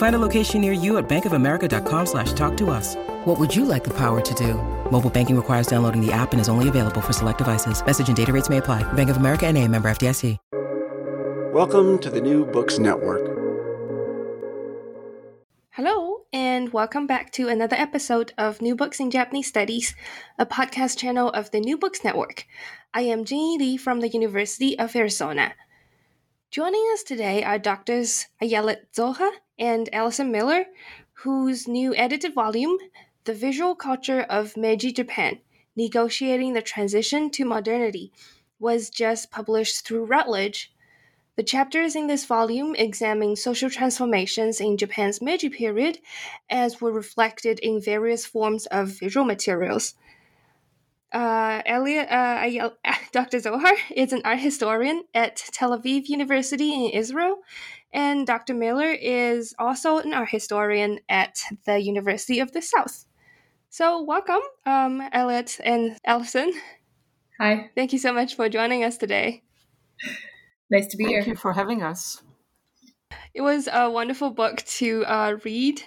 Find a location near you at bankofamerica.com slash talk to us. What would you like the power to do? Mobile banking requires downloading the app and is only available for select devices. Message and data rates may apply. Bank of America and a member FDIC. Welcome to the New Books Network. Hello, and welcome back to another episode of New Books in Japanese Studies, a podcast channel of the New Books Network. I am Jinyi Lee from the University of Arizona. Joining us today are Doctors Ayelet Zohar and Allison Miller, whose new edited volume, The Visual Culture of Meiji Japan Negotiating the Transition to Modernity, was just published through Routledge. The chapters in this volume examine social transformations in Japan's Meiji period as were reflected in various forms of visual materials. Uh, Ayelet, uh, Dr. Zohar is an art historian at Tel Aviv University in Israel, and Dr. Miller is also an art historian at the University of the South. So, welcome, um, Ayelet and Allison. Hi. Thank you so much for joining us today. Nice to be Thank here. Thank you for having us. It was a wonderful book to uh, read,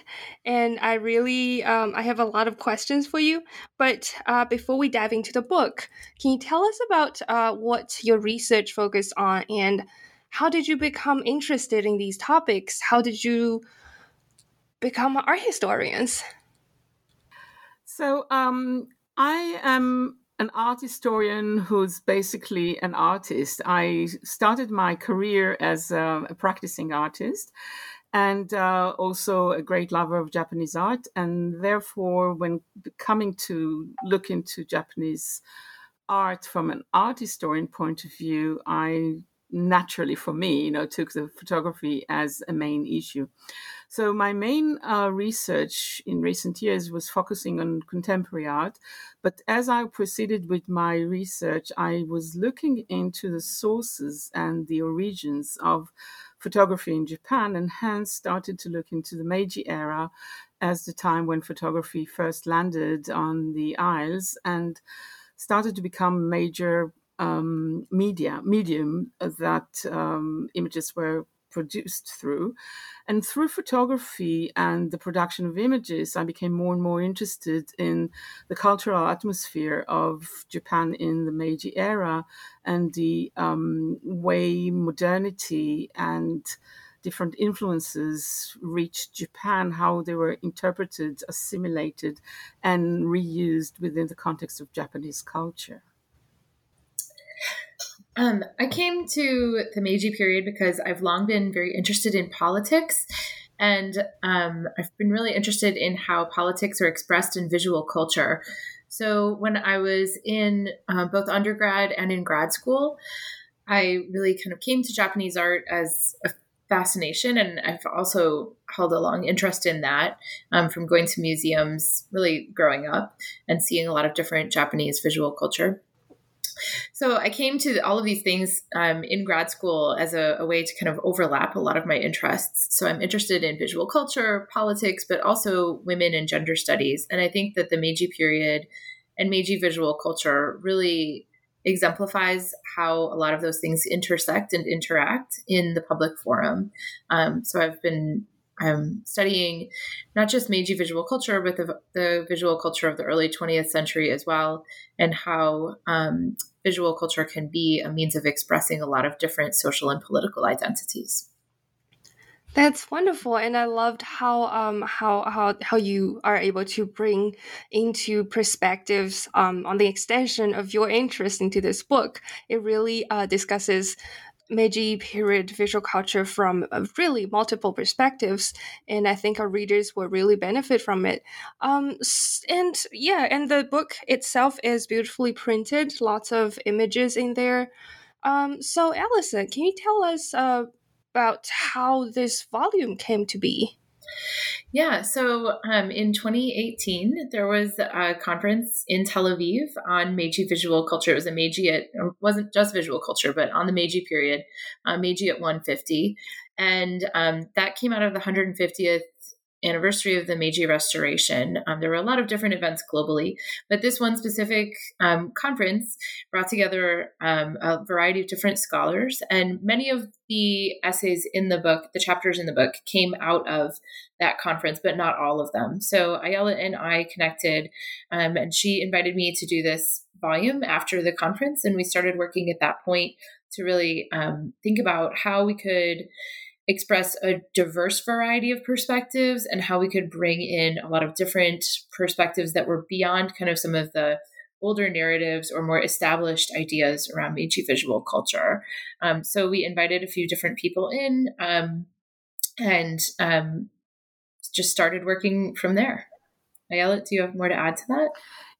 and I really um, I have a lot of questions for you. But uh, before we dive into the book, can you tell us about uh, what your research focused on, and how did you become interested in these topics? How did you become art historians? So um, I am an art historian who's basically an artist. I started my career as a, a practicing artist and uh, also a great lover of Japanese art. And therefore, when coming to look into Japanese art from an art historian point of view, I naturally, for me, you know, took the photography as a main issue. So my main uh, research in recent years was focusing on contemporary art. But as I proceeded with my research, I was looking into the sources and the origins of photography in Japan, and hence started to look into the Meiji era as the time when photography first landed on the Isles and started to become major um, media medium that um, images were produced through. And through photography and the production of images, I became more and more interested in the cultural atmosphere of Japan in the Meiji era and the um, way modernity and different influences reached Japan, how they were interpreted, assimilated, and reused within the context of Japanese culture. Um, I came to the Meiji period because I've long been very interested in politics. And um, I've been really interested in how politics are expressed in visual culture. So when I was in uh, both undergrad and in grad school, I really kind of came to Japanese art as a fascination. And I've also held a long interest in that um, from going to museums, really growing up and seeing a lot of different Japanese visual culture. So I came to all of these things um, in grad school as a, a, way to kind of overlap a lot of my interests. So I'm interested in visual culture, politics, but also women and gender studies. And I think that the Meiji period and Meiji visual culture really exemplifies how a lot of those things intersect and interact in the public forum. Um, so I've been I'm studying not just Meiji visual culture, but the, the visual culture of the early 20th century as well, and how um, visual culture can be a means of expressing a lot of different social and political identities. That's wonderful, and I loved how um how how how you are able to bring into perspectives um on the extension of your interest into this book. It really uh, discusses Meiji period visual culture from uh, really multiple perspectives, and I think our readers will really benefit from it. Um, and yeah, and the book itself is beautifully printed, lots of images in there. Um, so, Allison, can you tell us uh, about how this volume came to be. Yeah, so um, in 2018, there was a conference in Tel Aviv on Meiji visual culture. It was a Meiji it wasn't just visual culture, but on the Meiji period, uh, Meiji at 150. And um, that came out of the 150th anniversary of the Meiji Restoration. Um, there were a lot of different events globally, but this one specific um, conference brought together um, a variety of different scholars, and many of the essays in the book, the chapters in the book, came out of that conference, but not all of them. So Ayala and I connected, um, and she invited me to do this volume after the conference, and we started working at that point to really um, think about how we could express a diverse variety of perspectives and how we could bring in a lot of different perspectives that were beyond kind of some of the older narratives or more established ideas around Meiji visual culture. Um, so we invited a few different people in um, and um, just started working from there. Ayala, do you have more to add to that?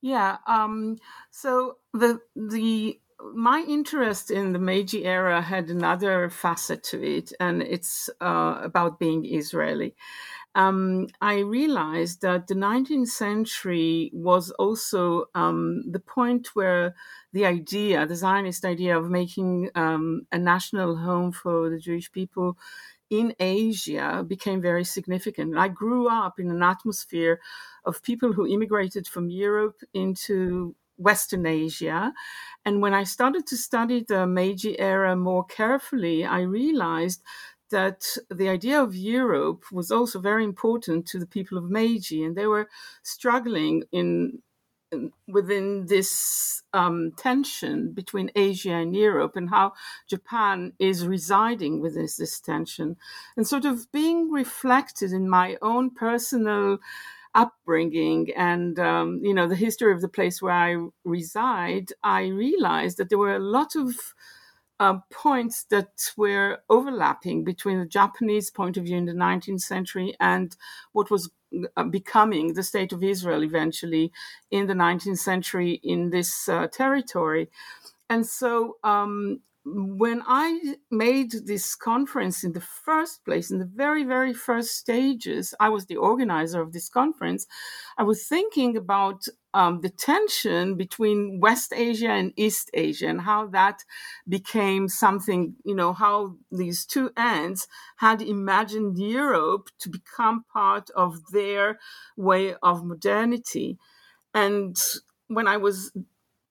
Yeah. Um, so the the my interest in the Meiji era had another facet to it, and it's uh, about being Israeli. Um, I realized that the 19th century was also um, the point where the idea, the Zionist idea of making um, a national home for the Jewish people in Asia became very significant. I grew up in an atmosphere of people who immigrated from Europe into Western Asia. And when I started to study the Meiji era more carefully, I realized that the idea of Europe was also very important to the people of Meiji, and they were struggling in, in within this um, tension between Asia and Europe, and how Japan is residing within this, this tension, and sort of being reflected in my own personal upbringing and um, you know the history of the place where I reside, I realized that there were a lot of uh, points that were overlapping between the Japanese point of view in the 19th century and what was uh, becoming the state of Israel eventually in the 19th century in this uh, territory. And so um, when I made this conference in the first place, in the very, very first stages, I was the organizer of this conference. I was thinking about um, the tension between West Asia and East Asia and how that became something, you know, how these two ends had imagined Europe to become part of their way of modernity. And when I was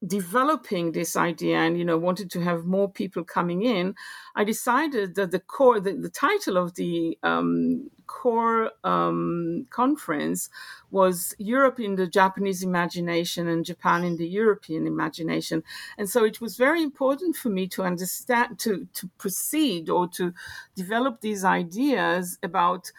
developing this idea and you know wanted to have more people coming in i decided that the core the, the title of the um, core um, conference was europe in the japanese imagination and japan in the european imagination. And so it was very important for me to understand to to proceed or to develop these ideas about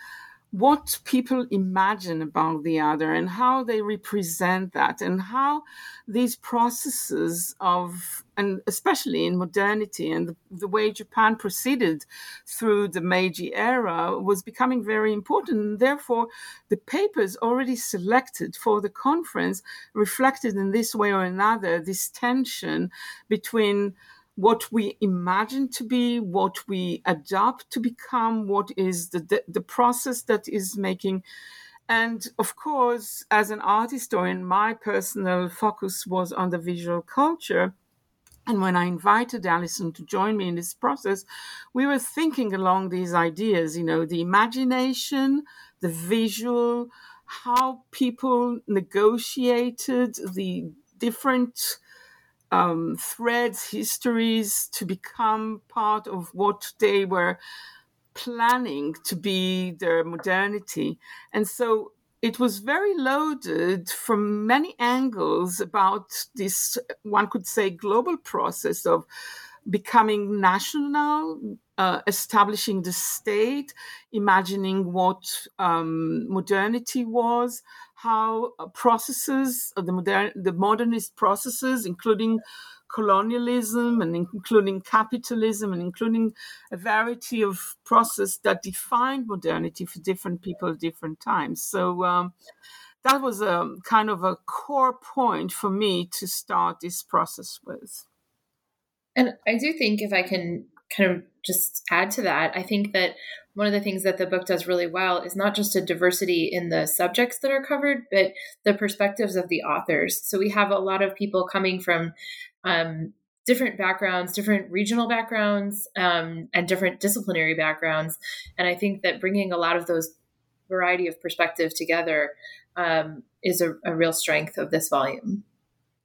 what people imagine about the other and how they represent that and how these processes of and especially in modernity and the, the, way japan proceeded through the meiji era was becoming very important. And therefore the papers already selected for the conference reflected in this way or another this tension between what we imagine to be, what we adopt to become, what is the, the, the, process that is making. And of course, as an art historian, my personal focus was on the visual culture. And when I invited Allison to join me in this process, we were thinking along these ideas, you know, the imagination, the visual, how people negotiated the different um, threads, histories to become part of what they were planning to be their modernity. And so it was very loaded from many angles about this, one could say, global process of becoming national, uh, establishing the state, imagining what um, modernity was, how uh, processes, uh, the modern, the modernist processes, including colonialism and including capitalism and including a variety of processes that defined modernity for different people at different times. So um, that was a kind of a core point for me to start this process with. And I do think if I can kind of just add to that, I think that one of the things that the book does really well is not just a diversity in the subjects that are covered, but the perspectives of the authors. So we have a lot of people coming from um, different backgrounds, different regional backgrounds, um, and different disciplinary backgrounds. And I think that bringing a lot of those variety of perspective together um, is a, a real strength of this volume.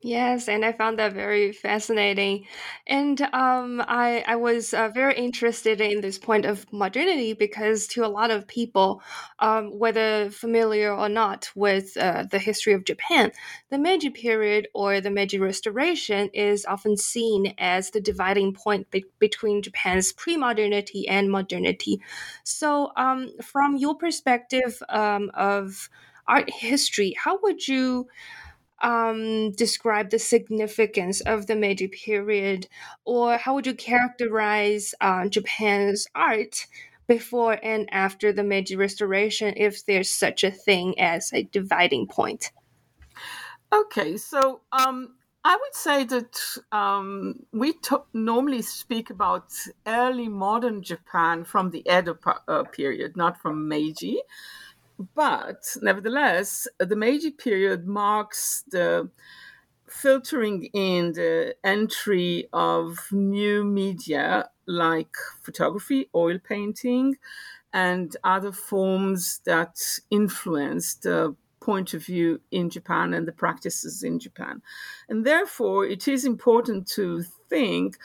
Yes, and I found that very fascinating. And um, I, I was uh, very interested in this point of modernity because, to a lot of people, um, whether familiar or not with uh, the history of Japan, the Meiji period or the Meiji Restoration is often seen as the dividing point be- between Japan's pre modernity and modernity. So, um, from your perspective um, of art history, how would you? Um, describe the significance of the Meiji period, or how would you characterize uh, Japan's art before and after the Meiji Restoration, if there's such a thing as a dividing point? Okay, so um, I would say that um, we normally speak about early modern Japan from the Edo uh, period, not from Meiji. But nevertheless, the Meiji period marks the filtering in the entry of new media like photography, oil painting, and other forms that influence the point of view in Japan and the practices in Japan. And therefore, it is important to think,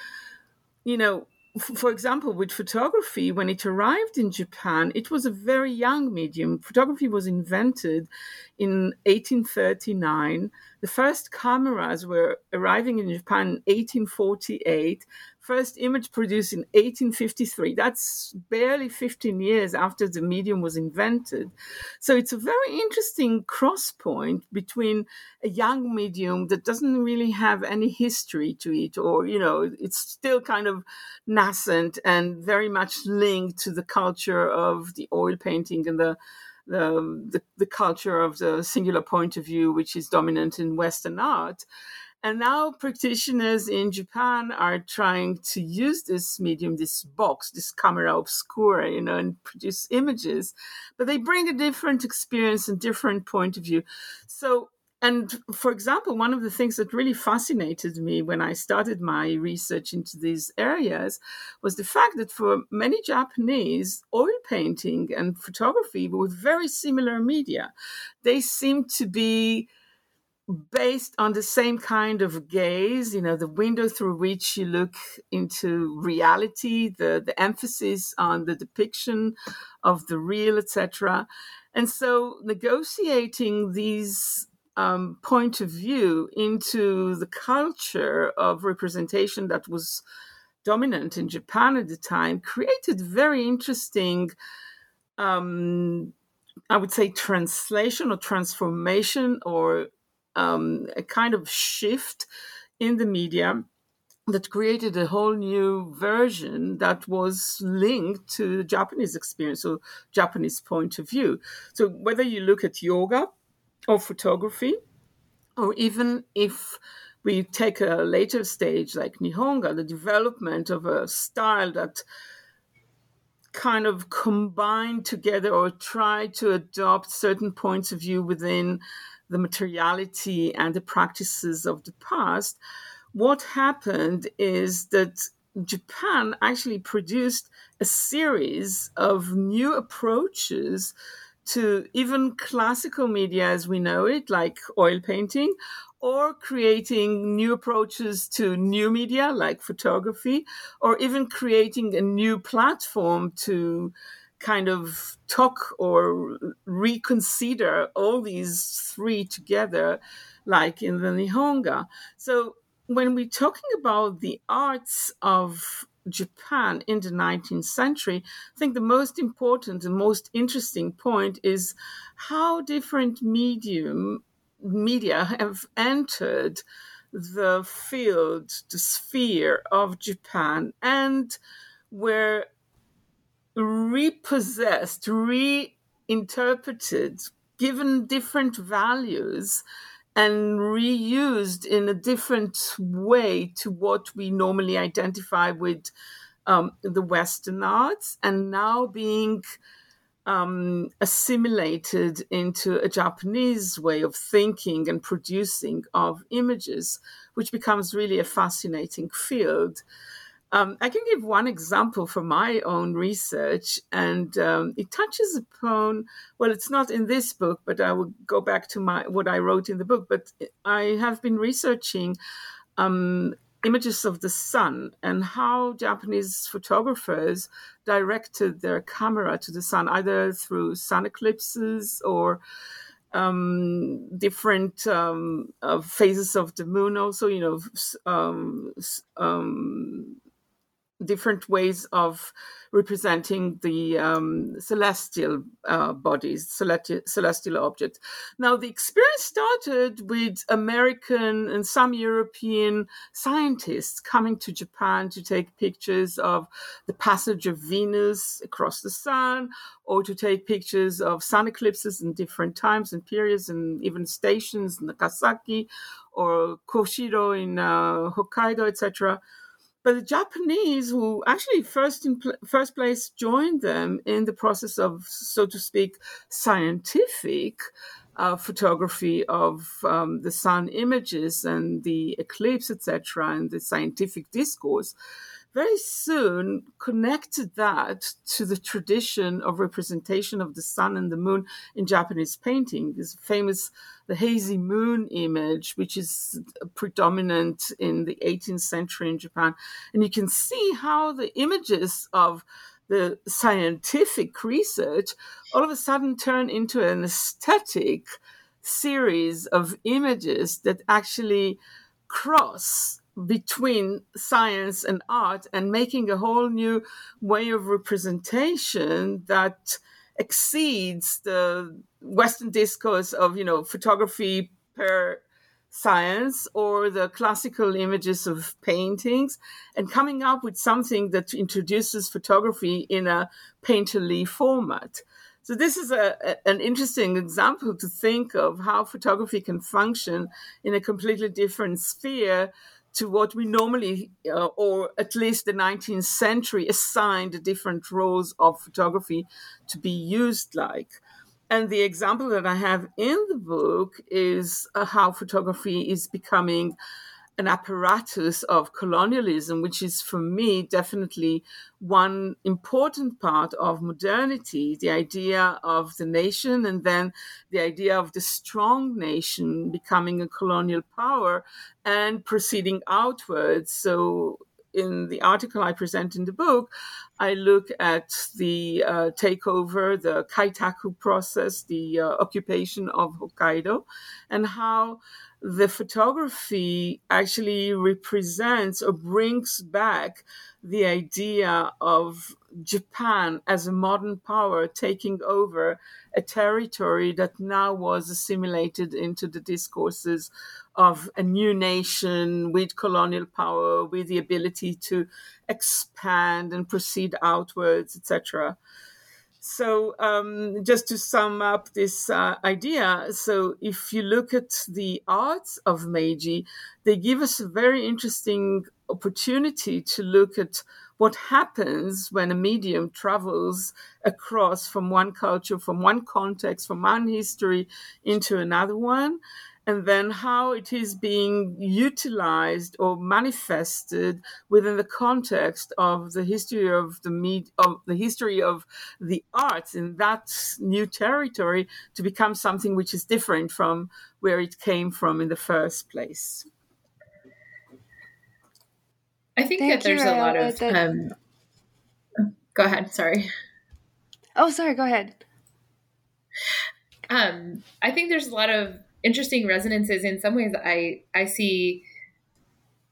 you know, for example, with photography, when it arrived in Japan, it was a very young medium. Photography was invented in 1839. The first cameras were arriving in Japan in 1848 first image produced in 1853. That's barely 15 years after the medium was invented. So it's a very interesting cross point between a young medium that doesn't really have any history to it, or, you know, it's still kind of nascent and very much linked to the culture of the oil painting and the the, um, the, the culture of the singular point of view, which is dominant in Western art. And now practitioners in Japan are trying to use this medium, this box, this camera obscura, you know, and produce images, but they bring a different experience and different point of view. So, and for example, one of the things that really fascinated me when I started my research into these areas was the fact that for many Japanese, oil painting and photography were very similar media. They seem to be based on the same kind of gaze, you know, the window through which you look into reality, the, the emphasis on the depiction of the real, etc. And so negotiating these um, point of view into the culture of representation that was dominant in Japan at the time created very interesting um, I would say translation or transformation or um, a kind of shift in the media that created a whole new version that was linked to the Japanese experience or Japanese point of view. So whether you look at yoga or photography, or even if we take a later stage like Nihonga, the development of a style that kind of combined together or tried to adopt certain points of view within the materiality and the practices of the past, what happened is that Japan actually produced a series of new approaches to even classical media as we know it, like oil painting, or creating new approaches to new media like photography, or even creating a new platform to kind of talk or reconsider all these three together, like in the Nihonga. So when we're talking about the arts of Japan in the 19th century, I think the most important and most interesting point is how different medium media have entered the field, the sphere of Japan, and were repossessed, reinterpreted, given different values, and reused in a different way to what we normally identify with um, the Western arts, and now being um, assimilated into a Japanese way of thinking and producing of images, which becomes really a fascinating field. Um, I can give one example from my own research, and um, it touches upon. Well, it's not in this book, but I will go back to my what I wrote in the book. But I have been researching um, images of the sun and how Japanese photographers directed their camera to the sun, either through sun eclipses or um, different um, uh, phases of the moon. Also, you know, um, um different ways of representing the um, celestial uh, bodies, celestial, celestial objects. Now, the experience started with American and some European scientists coming to Japan to take pictures of the passage of Venus across the sun, or to take pictures of sun eclipses in different times and periods, and even stations in Nagasaki or Kushiro in uh, Hokkaido, etc. But the Japanese, who actually first in pl- first place joined them in the process of, so to speak, scientific uh, photography of um, the sun images and the eclipse, etc., and the scientific discourse, very soon connected that to the tradition of representation of the sun and the moon in Japanese painting. This famous the hazy moon image, which is predominant in the 18th century in Japan. And you can see how the images of the scientific research all of a sudden turn into an aesthetic series of images that actually cross between science and art and making a whole new way of representation that exceeds the Western discourse of, you know, photography per science or the classical images of paintings and coming up with something that introduces photography in a painterly format. So this is a, a, an interesting example to think of how photography can function in a completely different sphere to what we normally, uh, or at least the 19th century, assigned different roles of photography to be used like. And the example that I have in the book is uh, how photography is becoming an apparatus of colonialism, which is for me definitely one important part of modernity the idea of the nation, and then the idea of the strong nation becoming a colonial power and proceeding outwards. So, in the article I present in the book, I look at the uh, takeover, the kaitaku process, the uh, occupation of Hokkaido, and how the photography actually represents or brings back the idea of Japan as a modern power taking over a territory that now was assimilated into the discourses of a new nation with colonial power, with the ability to expand and proceed outwards, etc. So, um, just to sum up this uh, idea, so if you look at the arts of Meiji, they give us a very interesting opportunity to look at what happens when a medium travels across from one culture, from one context, from one history into another one. And then how it is being utilized or manifested within the context of the history of the med- of the history of the arts in that new territory to become something which is different from where it came from in the first place. I think Thank that there's you, a lot of. Um, go ahead. Sorry. Oh, sorry. Go ahead. Um, I think there's a lot of interesting resonances. In some ways i i see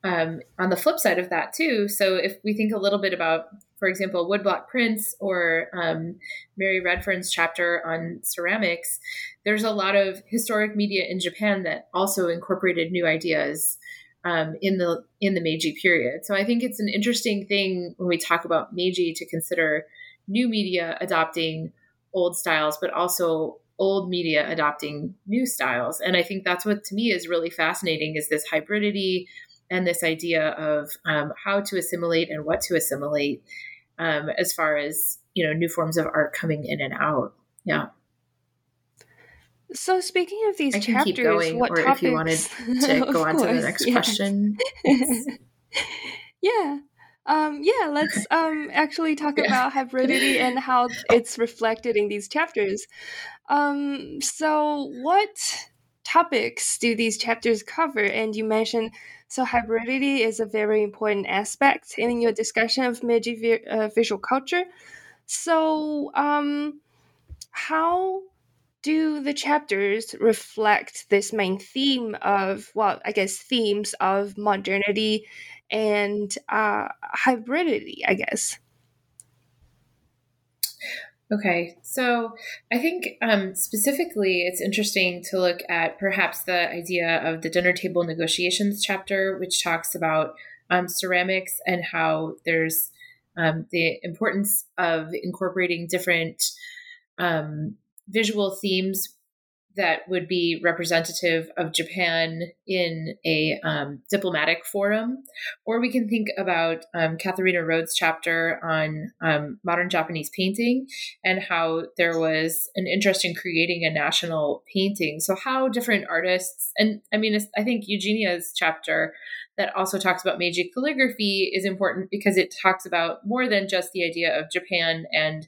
um, on the flip side of that too. So if we think a little bit about for example woodblock prints or um, mary redfern's chapter on ceramics there's a lot of historic media in japan that also incorporated new ideas um, in the in the meiji period. So i think it's an interesting thing when we talk about meiji to consider new media adopting old styles but also old media adopting new styles. And I think that's what to me is really fascinating is this hybridity and this idea of um, how to assimilate and what to assimilate um, as far as you know new forms of art coming in and out. Yeah. So speaking of these I can chapters, keep going, what or topics? if you wanted to go on course, to the next yes. question. yeah. Um, yeah, let's um, actually talk yeah. about hybridity and how it's reflected in these chapters. Um, so, what topics do these chapters cover? And you mentioned so hybridity is a very important aspect in your discussion of Meiji vi- uh, visual culture. So, um, how do the chapters reflect this main theme of, well, I guess themes of modernity and uh, hybridity, I guess? Okay, so I think um, specifically it's interesting to look at perhaps the idea of the dinner table negotiations chapter, which talks about um, ceramics and how there's um, the importance of incorporating different um, visual themes that would be representative of Japan in a um, diplomatic forum. Or we can think about um, Katharina Rhodes' chapter on um, modern Japanese painting and how there was an interest in creating a national painting. So, how different artists, and I mean, I think Eugenia's chapter that also talks about Meiji calligraphy is important because it talks about more than just the idea of Japan and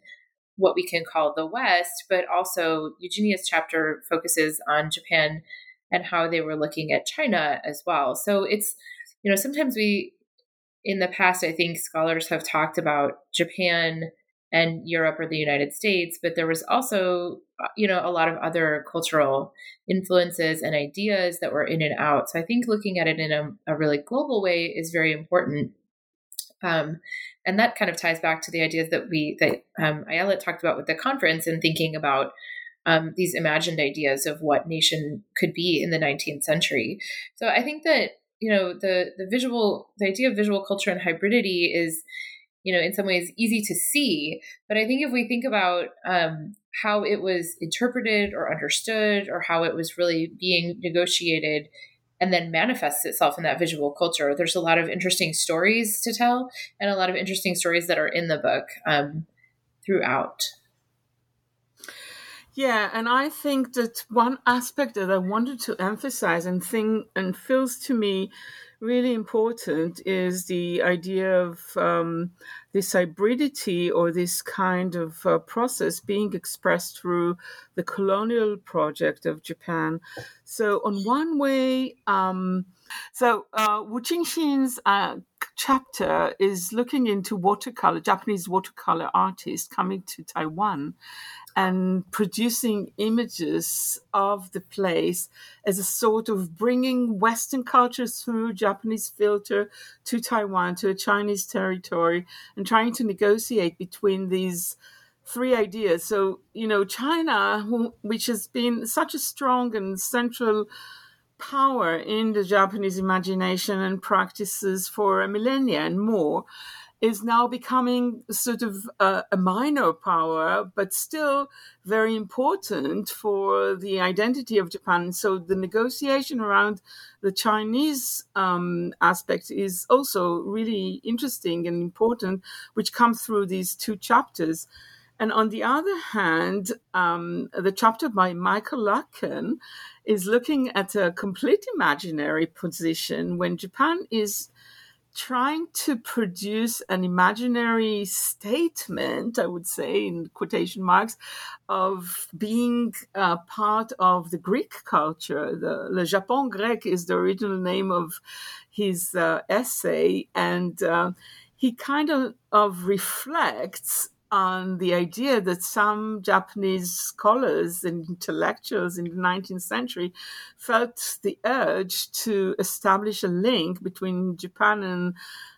what we can call the West, but also Eugenia's chapter focuses on Japan and how they were looking at China as well. So it's, you know, sometimes we, in the past, I think scholars have talked about Japan and Europe or the United States, but there was also, you know, a lot of other cultural influences and ideas that were in and out. So I think looking at it in a, a really global way is very important. Um, and that kind of ties back to the ideas that we that um, Ayelet talked about with the conference and thinking about um, these imagined ideas of what nation could be in the 19th century. So I think that you know the the visual the idea of visual culture and hybridity is you know in some ways easy to see, but I think if we think about um, how it was interpreted or understood or how it was really being negotiated and then manifests itself in that visual culture. There's a lot of interesting stories to tell and a lot of interesting stories that are in the book um, throughout. Yeah, and I think that one aspect that I wanted to emphasize and think and feels to me really important is the idea of um, this hybridity or this kind of uh, process being expressed through the colonial project of Japan. So, on one way, um, so uh, Wu Qingxin's uh, chapter is looking into watercolor, Japanese watercolor artists coming to Taiwan and producing images of the place as a sort of bringing Western culture through Japanese filter to Taiwan, to a Chinese territory, and trying to negotiate between these three ideas. So, you know, China, which has been such a strong and central power in the Japanese imagination and practices for a millennia and more, is now becoming sort of a, a, minor power, but still very important for the identity of Japan. So the negotiation around the Chinese um, aspect is also really interesting and important, which comes through these two chapters. And on the other hand, um, the chapter by Michael Lucken is looking at a complete imaginary position when Japan is trying to produce an imaginary statement, I would say, in quotation marks, of being uh, part of the Greek culture. The Le Japon grec is the original name of his uh, essay, and uh, he kind of, of reflects on the idea that some Japanese scholars and intellectuals in the 19th century felt the urge to establish a link between Japan and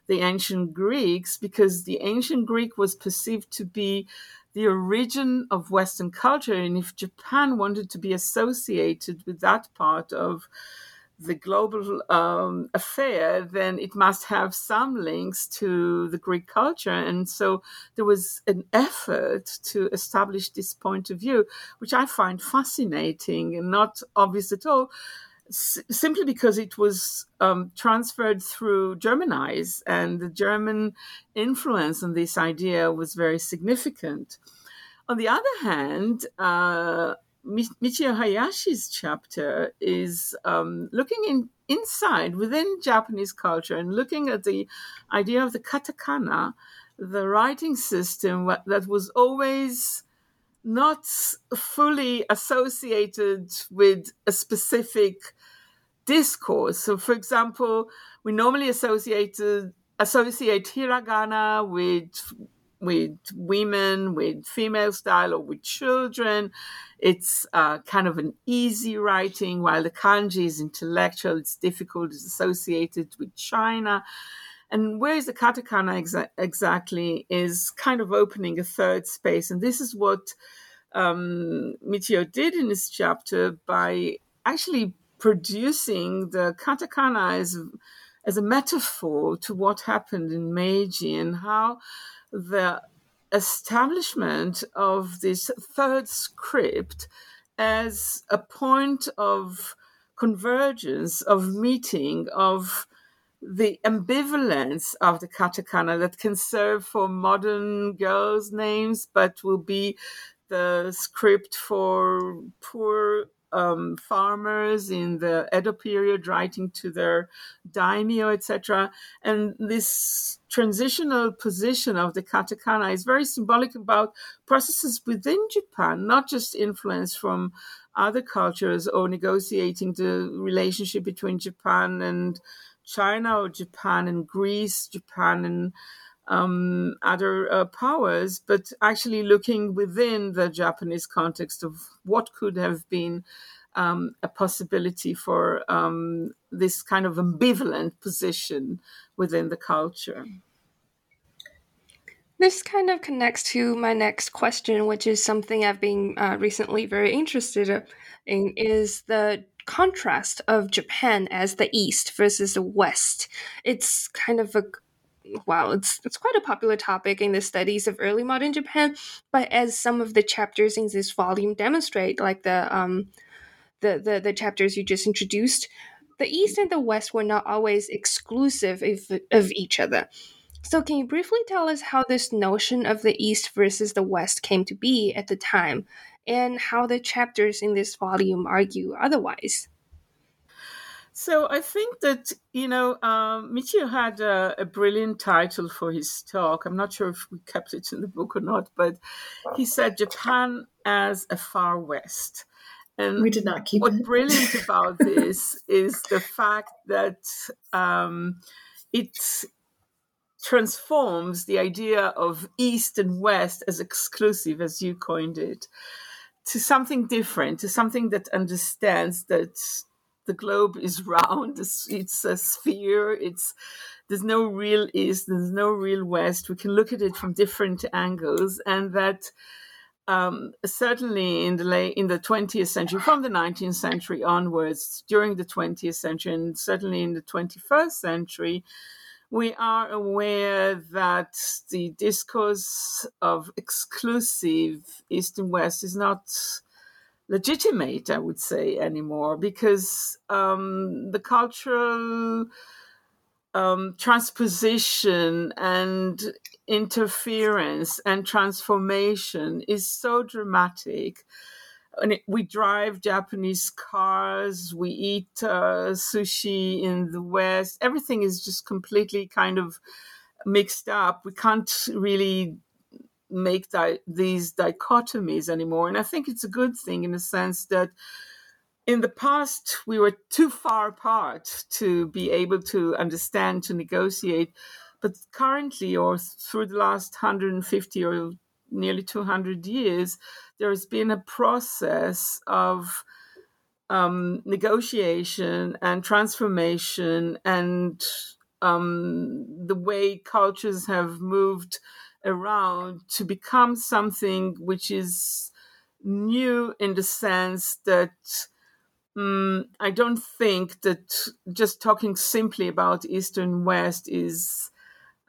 the ancient Greeks because the ancient Greek was perceived to be the origin of Western culture. And if Japan wanted to be associated with that part of the global um, affair, then it must have some links to the Greek culture. And so there was an effort to establish this point of view, which I find fascinating and not obvious at all. S- simply because it was um, transferred through German eyes, and the German influence on this idea was very significant. On the other hand, uh, Michio Hayashi's chapter is um, looking in, inside within Japanese culture and looking at the idea of the katakana, the writing system that was always not fully associated with a specific discourse. So, for example, we normally associated associate hiragana with with women, with female style, or with children. It's uh, kind of an easy writing, while the kanji is intellectual, it's difficult, it's associated with China. And where is the katakana exa- exactly is kind of opening a third space. And this is what um, Michio did in this chapter by actually producing the katakana as, as a metaphor to what happened in Meiji and how the establishment of this third script as a point of convergence, of meeting, of the ambivalence of the katakana that can serve for modern girls' names, but will be the script for poor um, farmers in the Edo period writing to their daimyo, etc. And this transitional position of the katakana is very symbolic about processes within Japan, not just influence from other cultures or negotiating the relationship between Japan and China or Japan and Greece, Japan and um, other uh, powers, but actually looking within the Japanese context of what could have been um, a possibility for um, this kind of ambivalent position within the culture. This kind of connects to my next question, which is something I've been uh, recently very interested in, is the contrast of Japan as the East versus the West. It's kind of a wow, it's it's quite a popular topic in the studies of early modern Japan. But as some of the chapters in this volume demonstrate, like the um, the, the the chapters you just introduced, the East and the West were not always exclusive of, of each other. So, can you briefly tell us how this notion of the East versus the West came to be at the time, and how the chapters in this volume argue otherwise? So I think that you know um, Michio had a, a, brilliant title for his talk. I'm not sure if we kept it in the book or not, but he said Japan as a far west. And we did not keep what's it. brilliant about this is the fact that um, it transforms the idea of East and West as exclusive, as you coined it, to something different, to something that understands that the globe is round. It's, it's a sphere. It's there's no real east. There's no real west. We can look at it from different angles, and that um, certainly in the late in the 20th century, from the 19th century onwards, during the 20th century, and certainly in the 21st century, we are aware that the discourse of exclusive East and West is not legitimate, I would say, anymore, because um, the cultural um, transposition and interference and transformation is so dramatic. And it, we drive Japanese cars, we eat uh, sushi in the West. Everything is just completely kind of mixed up. We can't really make di- these dichotomies anymore. And I think it's a good thing in the sense that in the past we were too far apart to be able to understand to negotiate but currently or through the last 150 or nearly 200 years there has been a process of um, negotiation and transformation and um, the way cultures have moved around to become something which is new in the sense that um, I don't think that just talking simply about East and West is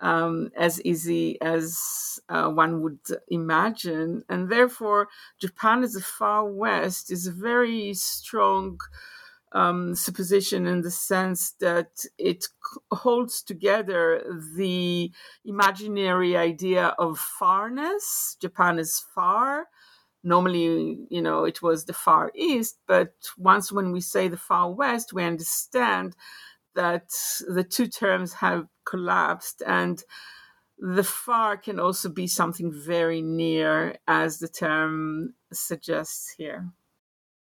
um, as easy as uh, one would imagine. And therefore, Japan as a far West is a very strong um, supposition in the sense that it holds together the imaginary idea of farness. Japan is far normally you know it was the far east but once when we say the far west we understand that the two terms have collapsed and the far can also be something very near as the term suggests here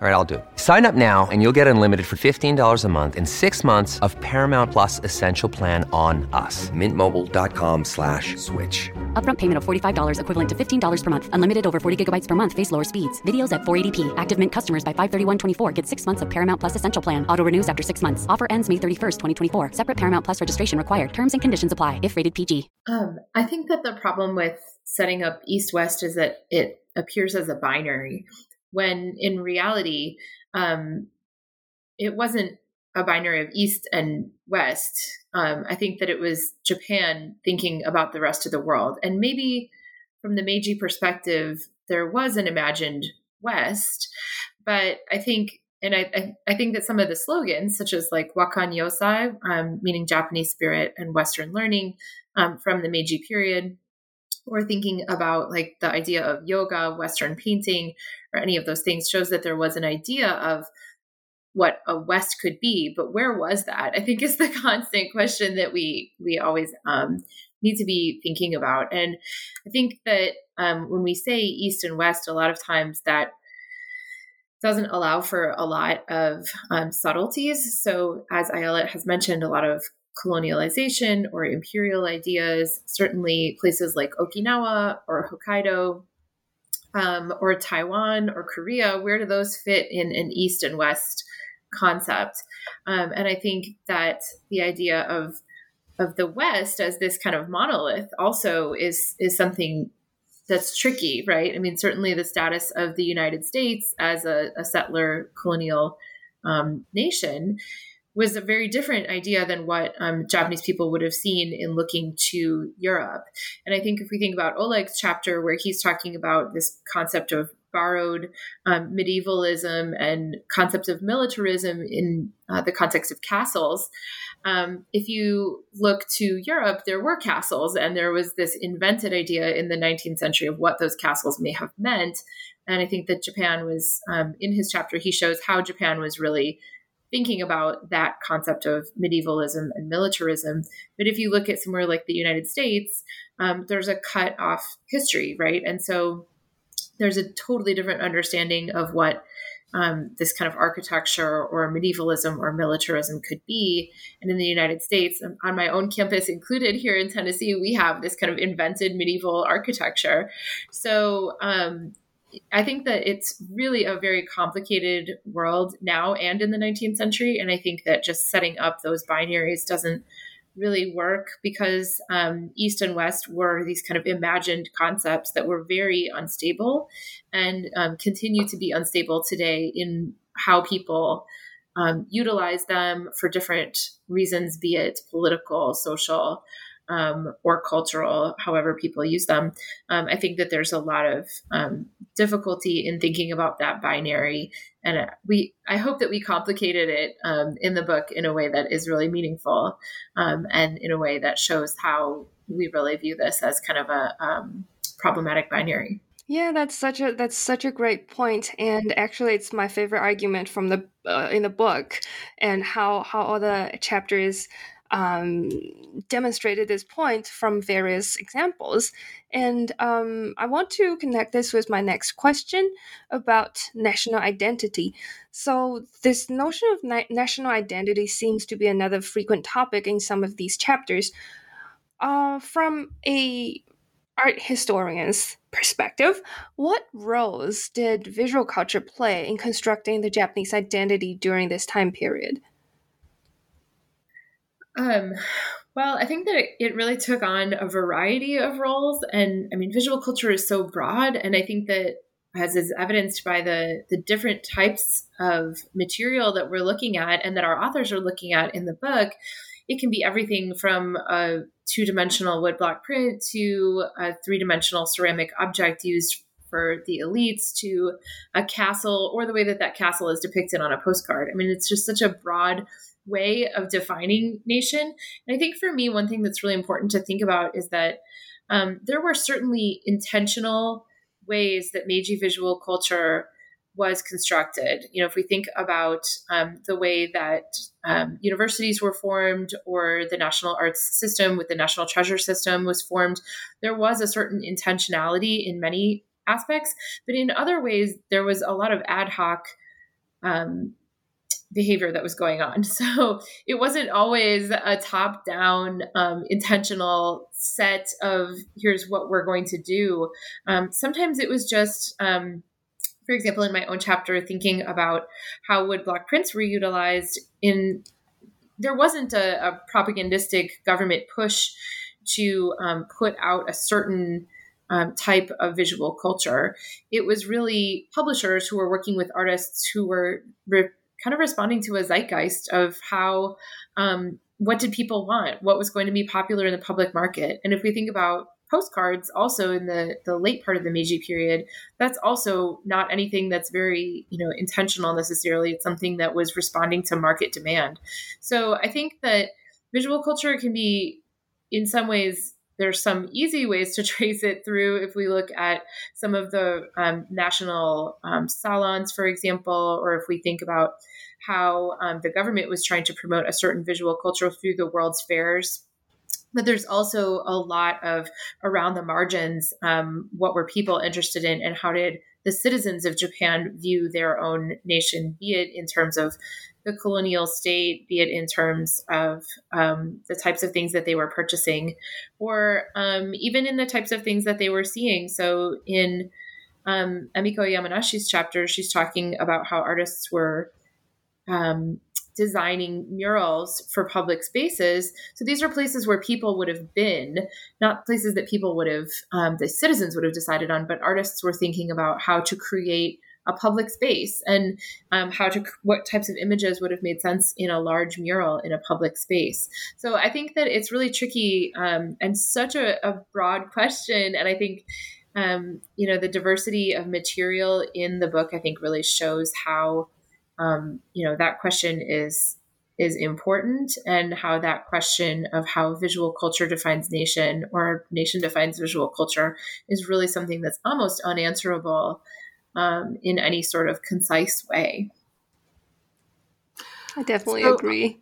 All right, I'll do it. Sign up now and you'll get unlimited for $15 a month in six months of Paramount Plus Essential Plan on us. Mintmobile.com slash switch. Upfront payment of $45 equivalent to $15 per month. Unlimited over 40 gigabytes per month. Face lower speeds. Videos at 480p. Active Mint customers by 531.24 get six months of Paramount Plus Essential Plan. Auto renews after six months. Offer ends May 31st, 2024. Separate Paramount Plus registration required. Terms and conditions apply if rated PG. Um, I think that the problem with setting up East-West is that it appears as a binary when in reality, um, it wasn't a binary of East and West. Um, I think that it was Japan thinking about the rest of the world. And maybe from the Meiji perspective, there was an imagined West. But I think, and I, I, I think that some of the slogans, such as like Wakon Yosai, um, meaning Japanese spirit and Western learning um, from the Meiji period, or thinking about like the idea of yoga, Western painting, or any of those things shows that there was an idea of what a West could be, but where was that? I think is the constant question that we we always um, need to be thinking about. And I think that um, when we say East and West, a lot of times that doesn't allow for a lot of um, subtleties. So, as Ayelet has mentioned, a lot of colonialization or imperial ideas. Certainly, places like Okinawa or Hokkaido um, or Taiwan or Korea, where do those fit in an East and West concept? Um, and I think that the idea of of the West as this kind of monolith also is is something that's tricky, right? I mean, certainly the status of the United States as a, a settler colonial um, nation was a very different idea than what um, Japanese people would have seen in looking to Europe. And I think if we think about Oleg's chapter, where he's talking about this concept of borrowed um, medievalism and concept of militarism in uh, the context of castles. Um, if you look to Europe, there were castles, and there was this invented idea in the 19th century of what those castles may have meant. And I think that Japan was, um, in his chapter, he shows how Japan was really thinking about that concept of medievalism and militarism. But if you look at somewhere like the United States, um, there's a cut off history, right? And so there's a totally different understanding of what um, this kind of architecture or medievalism or militarism could be. And in the United States, um, on my own campus included here in Tennessee, we have this kind of invented medieval architecture. So um, I think that it's really a very complicated world now and in the 19th century. And I think that just setting up those binaries doesn't really work because um, East and West were these kind of imagined concepts that were very unstable and um, continue to be unstable today in how people um, utilize them for different reasons, be it political, social, um, or cultural, however people use them. Um, I think that there's a lot of um, difficulty in thinking about that binary, and uh, we I hope that we complicated it um, in the book in a way that is really meaningful, um, and in a way that shows how we really view this as kind of a um, problematic binary. Yeah, that's such a that's such a great point, and actually, it's my favorite argument from the uh, in the book, and how how all the chapters um, demonstrated this point from various examples. And um, I want to connect this with my next question about national identity. So, this notion of na- national identity seems to be another frequent topic in some of these chapters. Uh, from a art historian's perspective, what roles did visual culture play in constructing the Japanese identity during this time period? Um, well, I think that it, it really took on a variety of roles. And I mean, visual culture is so broad. And I think that as is evidenced by the the different types of material that we're looking at and that our authors are looking at in the book it can be everything from a two-dimensional woodblock print to a three-dimensional ceramic object used for the elites to a castle or the way that that castle is depicted on a postcard i mean it's just such a broad way of defining nation. And I think for me, one thing that's really important to think about is that um, there were certainly intentional ways that Meiji visual culture was constructed. You know, if we think about um, the way that um, universities were formed or the national arts system with the national treasure system was formed, there was a certain intentionality in many aspects. But in other ways, there was a lot of ad hoc um, behavior that was going on. So it wasn't always a top down, um, intentional set of here's what we're going to do. Um, sometimes it was just, um, for example, in my own chapter, thinking about how woodblock prints were utilized in, there wasn't a, a propagandistic government push to um, put out a certain um, type of visual culture. It was really publishers who were working with artists who were re- kind of responding to a zeitgeist of how um, what did people want? What was going to be popular in the public market? And if we think about postcards also in the the late part of the meiji period that's also not anything that's very you know intentional necessarily. It's something that was responding to market demand. So i think that visual culture can be in some ways there's some easy ways to trace it through if we look at some of the um, national um, salons, for example, or if we think about how um, the government was trying to promote a certain visual culture through the world's fairs. But there's also a lot of around the margins um, what were people interested in and how did the citizens of Japan view their own nation, be it in terms of the colonial state, be it in terms of um, the types of things that they were purchasing, or um, even in the types of things that they were seeing. So in um, Emiko Yamanashi's chapter, she's talking about how artists were um, designing murals for public spaces. So these are places where people would have been, not places that people would have, um, the citizens would have decided on, but artists were thinking about how to create a public space and um, how to what types of images would have made sense in a large mural in a public space so i think that it's really tricky um, and such a, a, broad question and i think um, you know the diversity of material in the book i think really shows how um, you know that question is is important and how that question of how visual culture defines nation or nation defines visual culture is really something that's almost unanswerable um, in any sort of concise way. I definitely So- agree.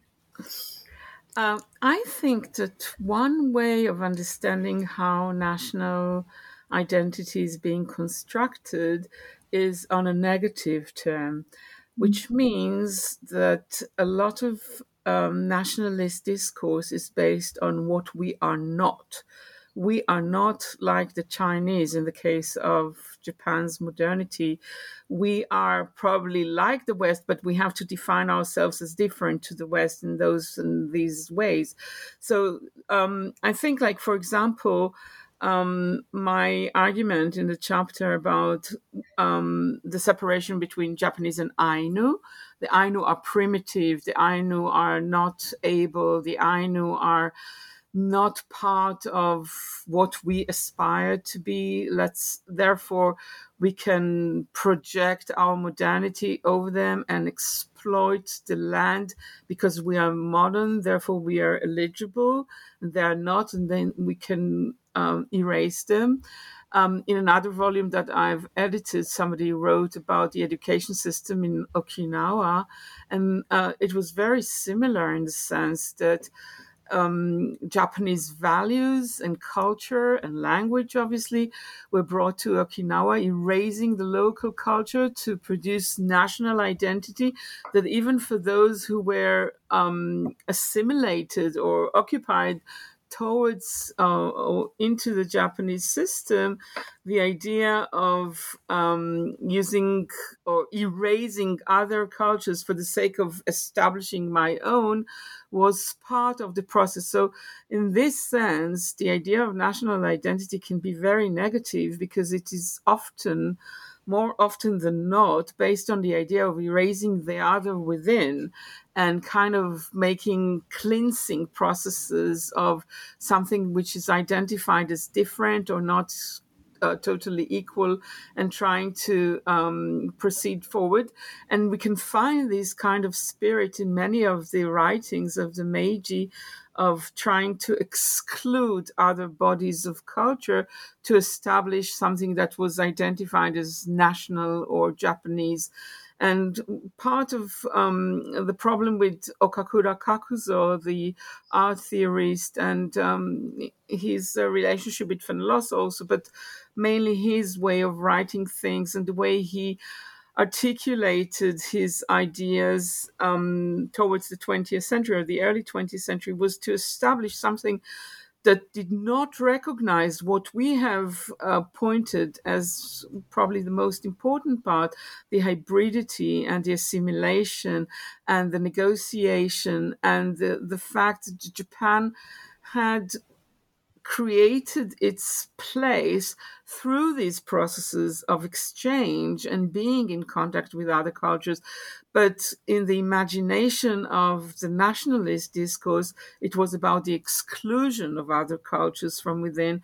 Uh, I think that one way of understanding how national identity is being constructed is on a negative term, which means that a lot of um, nationalist discourse is based on what we are not. We are not like the Chinese in the case of Japan's modernity. We are probably like the West, but we have to define ourselves as different to the West in those in these ways. So um, I think, like for example, um, my argument in the chapter about um, the separation between Japanese and Ainu. The Ainu are primitive. The Ainu are not able. The Ainu are not part of what we aspire to be. Let's therefore we can project our modernity over them and exploit the land because we are modern. Therefore, we are eligible. They are not, and then we can um, erase them. Um, in another volume that I've edited, somebody wrote about the education system in Okinawa, and uh, it was very similar in the sense that um, Japanese values and culture and language, obviously, were brought to Okinawa, erasing the local culture to produce national identity. That even for those who were um, assimilated or occupied towards uh, or into the Japanese system, the idea of um, using or erasing other cultures for the sake of establishing my own was part of the process. So, in this sense, the idea of national identity can be very negative because it is often more often than not based on the idea of erasing the other within and kind of making cleansing processes of something which is identified as different or not uh, totally equal and trying to um, proceed forward. And we can find this kind of spirit in many of the writings of the Meiji of trying to exclude other bodies of culture to establish something that was identified as national or Japanese. And part of um, the problem with Okakura Kakuzo, the art theorist, and um, his uh, relationship with Fenollosa also, but mainly his way of writing things and the way he articulated his ideas um, towards the 20th century or the early 20th century was to establish something that did not recognize what we have uh, pointed as probably the most important part the hybridity and the assimilation and the negotiation and the, the fact that Japan had created its place through these processes of exchange and being in contact with other cultures. But in the imagination of the nationalist discourse, it was about the exclusion of other cultures from within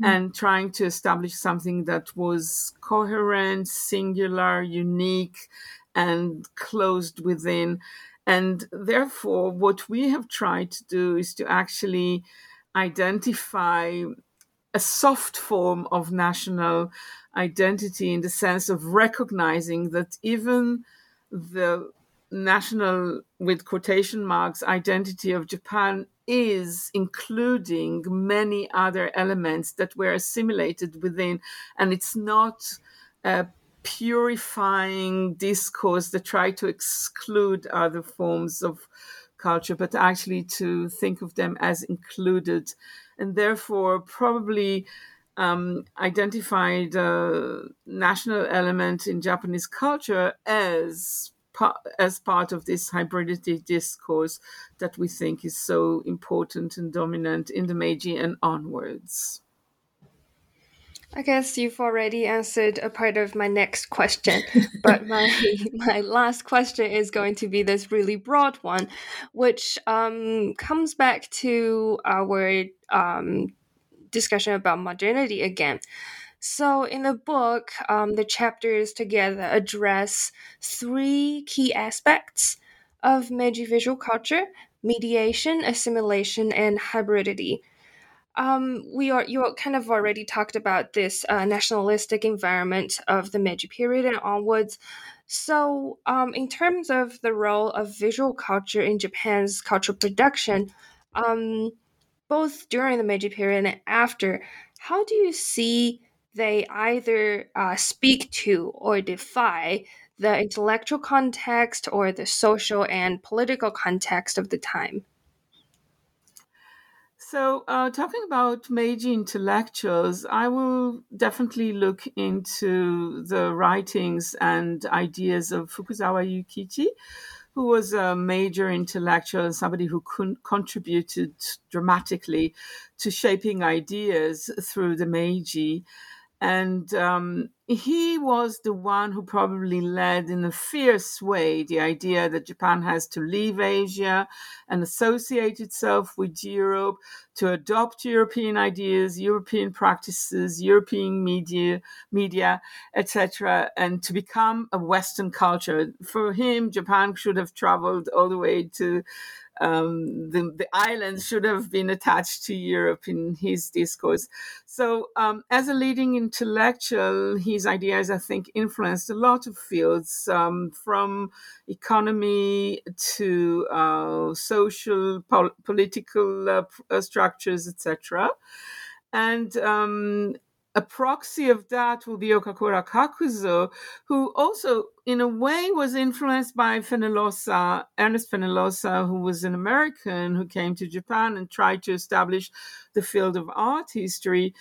mm. and trying to establish something that was coherent, singular, unique, and closed within. And therefore, what we have tried to do is to actually identify a soft form of national identity in the sense of recognizing that even the national, with quotation marks, identity of Japan is including many other elements that were assimilated within, and it's not a purifying discourse that try to exclude other forms of culture, but actually to think of them as included, and therefore probably um, identify the national element in Japanese culture as as part of this hybridity discourse that we think is so important and dominant in the Meiji and onwards. I guess you've already answered a part of my next question, but my my last question is going to be this really broad one, which um, comes back to our um, discussion about modernity again. So, in the book, um, the chapters together address three key aspects of Meiji visual culture mediation, assimilation, and hybridity. Um, we are you kind of already talked about this uh, nationalistic environment of the Meiji period and onwards. So, um, in terms of the role of visual culture in Japan's cultural production, um, both during the Meiji period and after, how do you see they either uh, speak to or defy the intellectual context or the social and political context of the time? So, uh, talking about Meiji intellectuals, I will definitely look into the writings and ideas of Fukuzawa Yukichi, who was a major intellectual and somebody who con- contributed dramatically to shaping ideas through the Meiji. And um, he was the one who probably led in a fierce way the idea that Japan has to leave Asia and associate itself with Europe, to adopt European ideas, European practices, European media, media, etc., and to become a Western culture. For him, Japan should have traveled all the way to um, the, the islands should have been attached to Europe in his discourse. So, um, as a leading intellectual, his ideas, I think, influenced a lot of fields um, from economy to uh, social, pol- political uh structures, etc. And um, a proxy of that will be Okakura Kakuzo, who also, in a way, was influenced by Fenollosa, Ernest Fenollosa, who was an American who came to Japan and tried to establish the field of art history.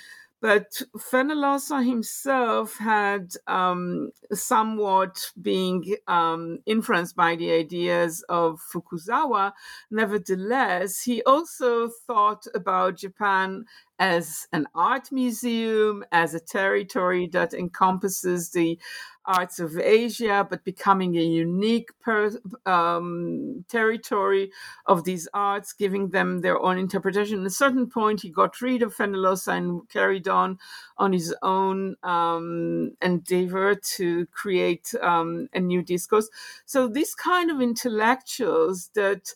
But Fenollosa himself had um, somewhat being um, influenced by the ideas of Fukuzawa. Nevertheless, he also thought about Japan as an art museum, as a territory that encompasses the arts of Asia, but becoming a unique per, um, territory of these arts, giving them their own interpretation. At a certain point, he got rid of Fenollosa and carried on on his own um, endeavor to create um, a new discourse. So, these kind of intellectuals that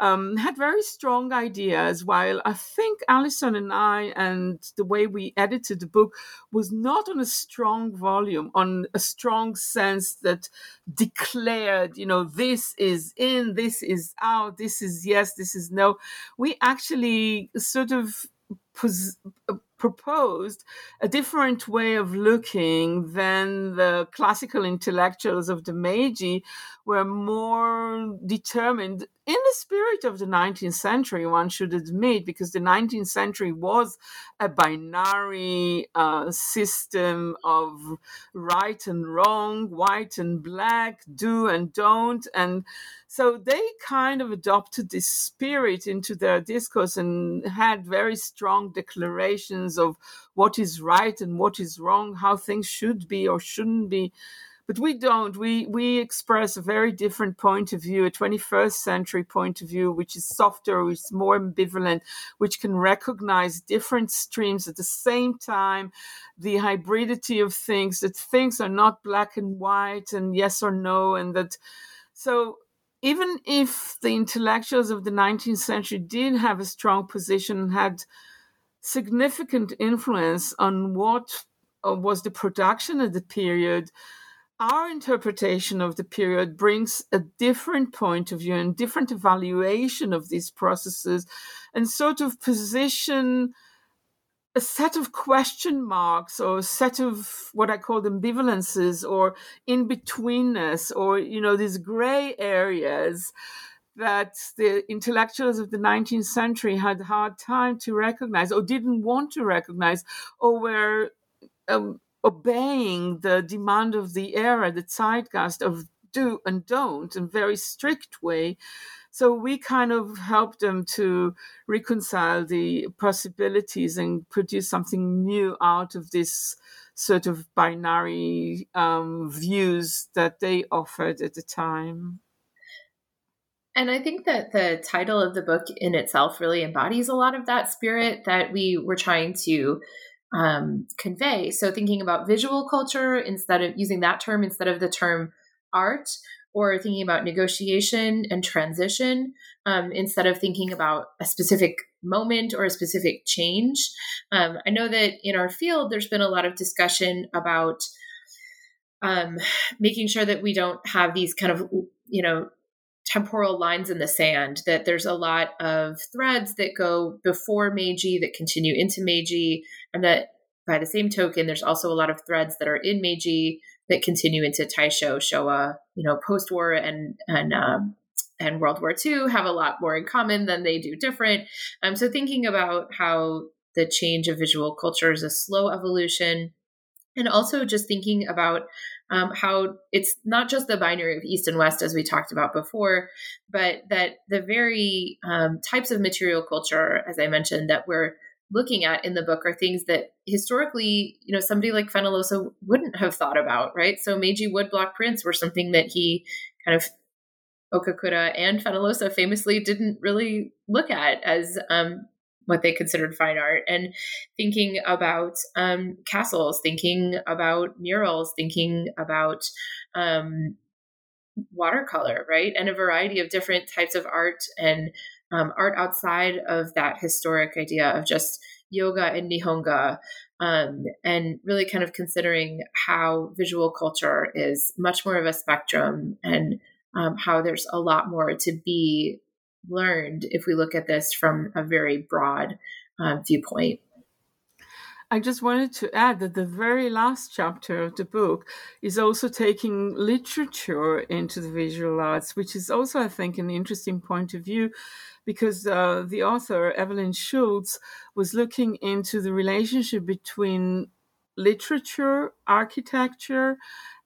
um, had very strong ideas. While I think Allison and I and the way we edited the book was not on a strong volume, on a strong sense that declared, you know, this is in, this is out, this is yes, this is no. We actually sort of pos- proposed a different way of looking than the classical intellectuals of the Meiji were more determined in the spirit of the 19th century, one should admit, because the 19th century was a binary uh, system of right and wrong, white and black, do and don't. And so they kind of adopted this spirit into their discourse and had very strong declarations of what is right and what is wrong, how things should be or shouldn't be. But we don't. We we express a very different point of view a 21st century point of view which is softer which is more ambivalent which can recognize different streams at the same time the hybridity of things that things are not black and white and yes or no and that so even if the intellectuals of the 19th century did have a strong position and had significant influence on what uh, was the production of the period. Our interpretation of the period brings a different point of view and different evaluation of these processes and sort of position a set of question marks or a set of what I call ambivalences or in betweenness or, you know, these gray areas that the intellectuals of the 19th century had hard time to recognize or didn't want to recognize or were um, obeying the demand of the era, the zeitgeist of do and don't in very strict way. So we kind of help them to reconcile the possibilities and produce something new out of this sort of binary um, views that they offered at the time. And I think that the title of the book in itself really embodies a lot of that spirit that we were trying to um, convey. So thinking about visual culture instead of using that term instead of the term art, or thinking about negotiation and transition um, instead of thinking about a specific moment or a specific change. Um, I know that in our field, there's been a lot of discussion about um, making sure that we don't have these kind of, you know, temporal lines in the sand, that there's a lot of threads that go before Meiji that continue into Meiji, and that by the same token, there's also a lot of threads that are in Meiji that continue into Taisho, Showa, you know, post-war and and um, and World War II have a lot more in common than they do different. Um, so thinking about how the change of visual culture is a slow evolution, and also just thinking about um, how it's not just the binary of East and West, as we talked about before, but that the very um, types of material culture, as I mentioned, that we're looking at in the book are things that historically, you know, somebody like Fenollosa wouldn't have thought about, right? So Meiji woodblock prints were something that he kind of Okakura and Fenollosa famously didn't really look at as um, what they considered fine art and thinking about um, castles, thinking about murals, thinking about um, watercolor, right? And a variety of different types of art and um, art outside of that historic idea of just yoga and nihonga. Um, and really kind of considering how visual culture is much more of a spectrum and um, how there's a lot more to be learned if we look at this from a very broad uh, viewpoint. I just wanted to add that the very last chapter of the book is also taking literature into the visual arts, which is also, I think, an interesting point of view because uh, the author, Evelyn Schulz, was looking into the relationship between literature, architecture,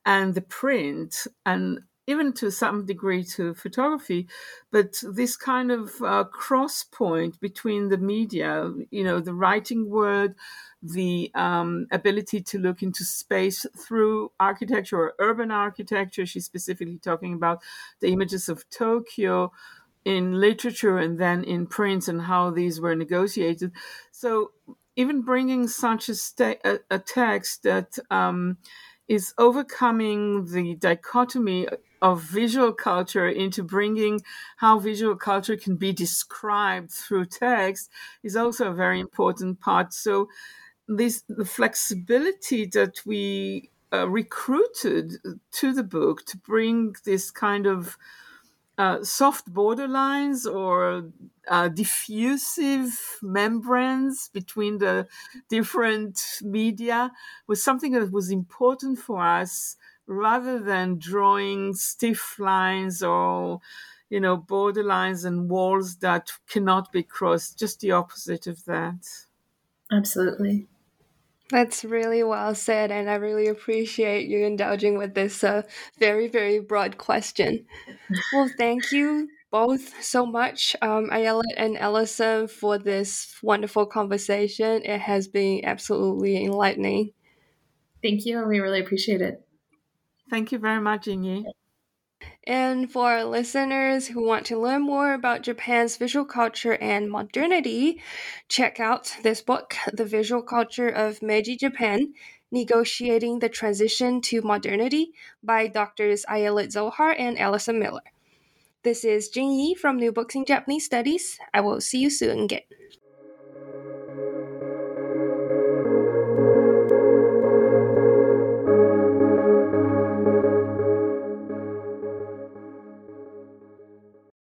and the print. And even to some degree to photography, but this kind of uh, cross point between the media, you know, the writing word, the um, ability to look into space through architecture or urban architecture. She's specifically talking about the images of Tokyo in literature and then in prints and how these were negotiated. So even bringing such a, a, a text that um, is overcoming the dichotomy of visual culture into bringing how visual culture can be described through text is also a very important part. So this the flexibility that we uh, recruited to the book to bring this kind of uh, soft borderlines or uh, diffusive membranes between the different media was something that was important for us rather than drawing stiff lines or you know borderlines and walls that cannot be crossed just the opposite of that absolutely that's really well said, and I really appreciate you indulging with this uh, very, very broad question. well, thank you both so much, um, Ayelet and Allison, for this wonderful conversation. It has been absolutely enlightening. Thank you, and we really appreciate it. Thank you very much, Inyi. And for listeners who want to learn more about Japan's visual culture and modernity, check out this book, The Visual Culture of Meiji Japan Negotiating the Transition to Modernity by Drs. Ayelet Zohar and Allison Miller. This is Jing Yi from New Books in Japanese Studies. I will see you soon again.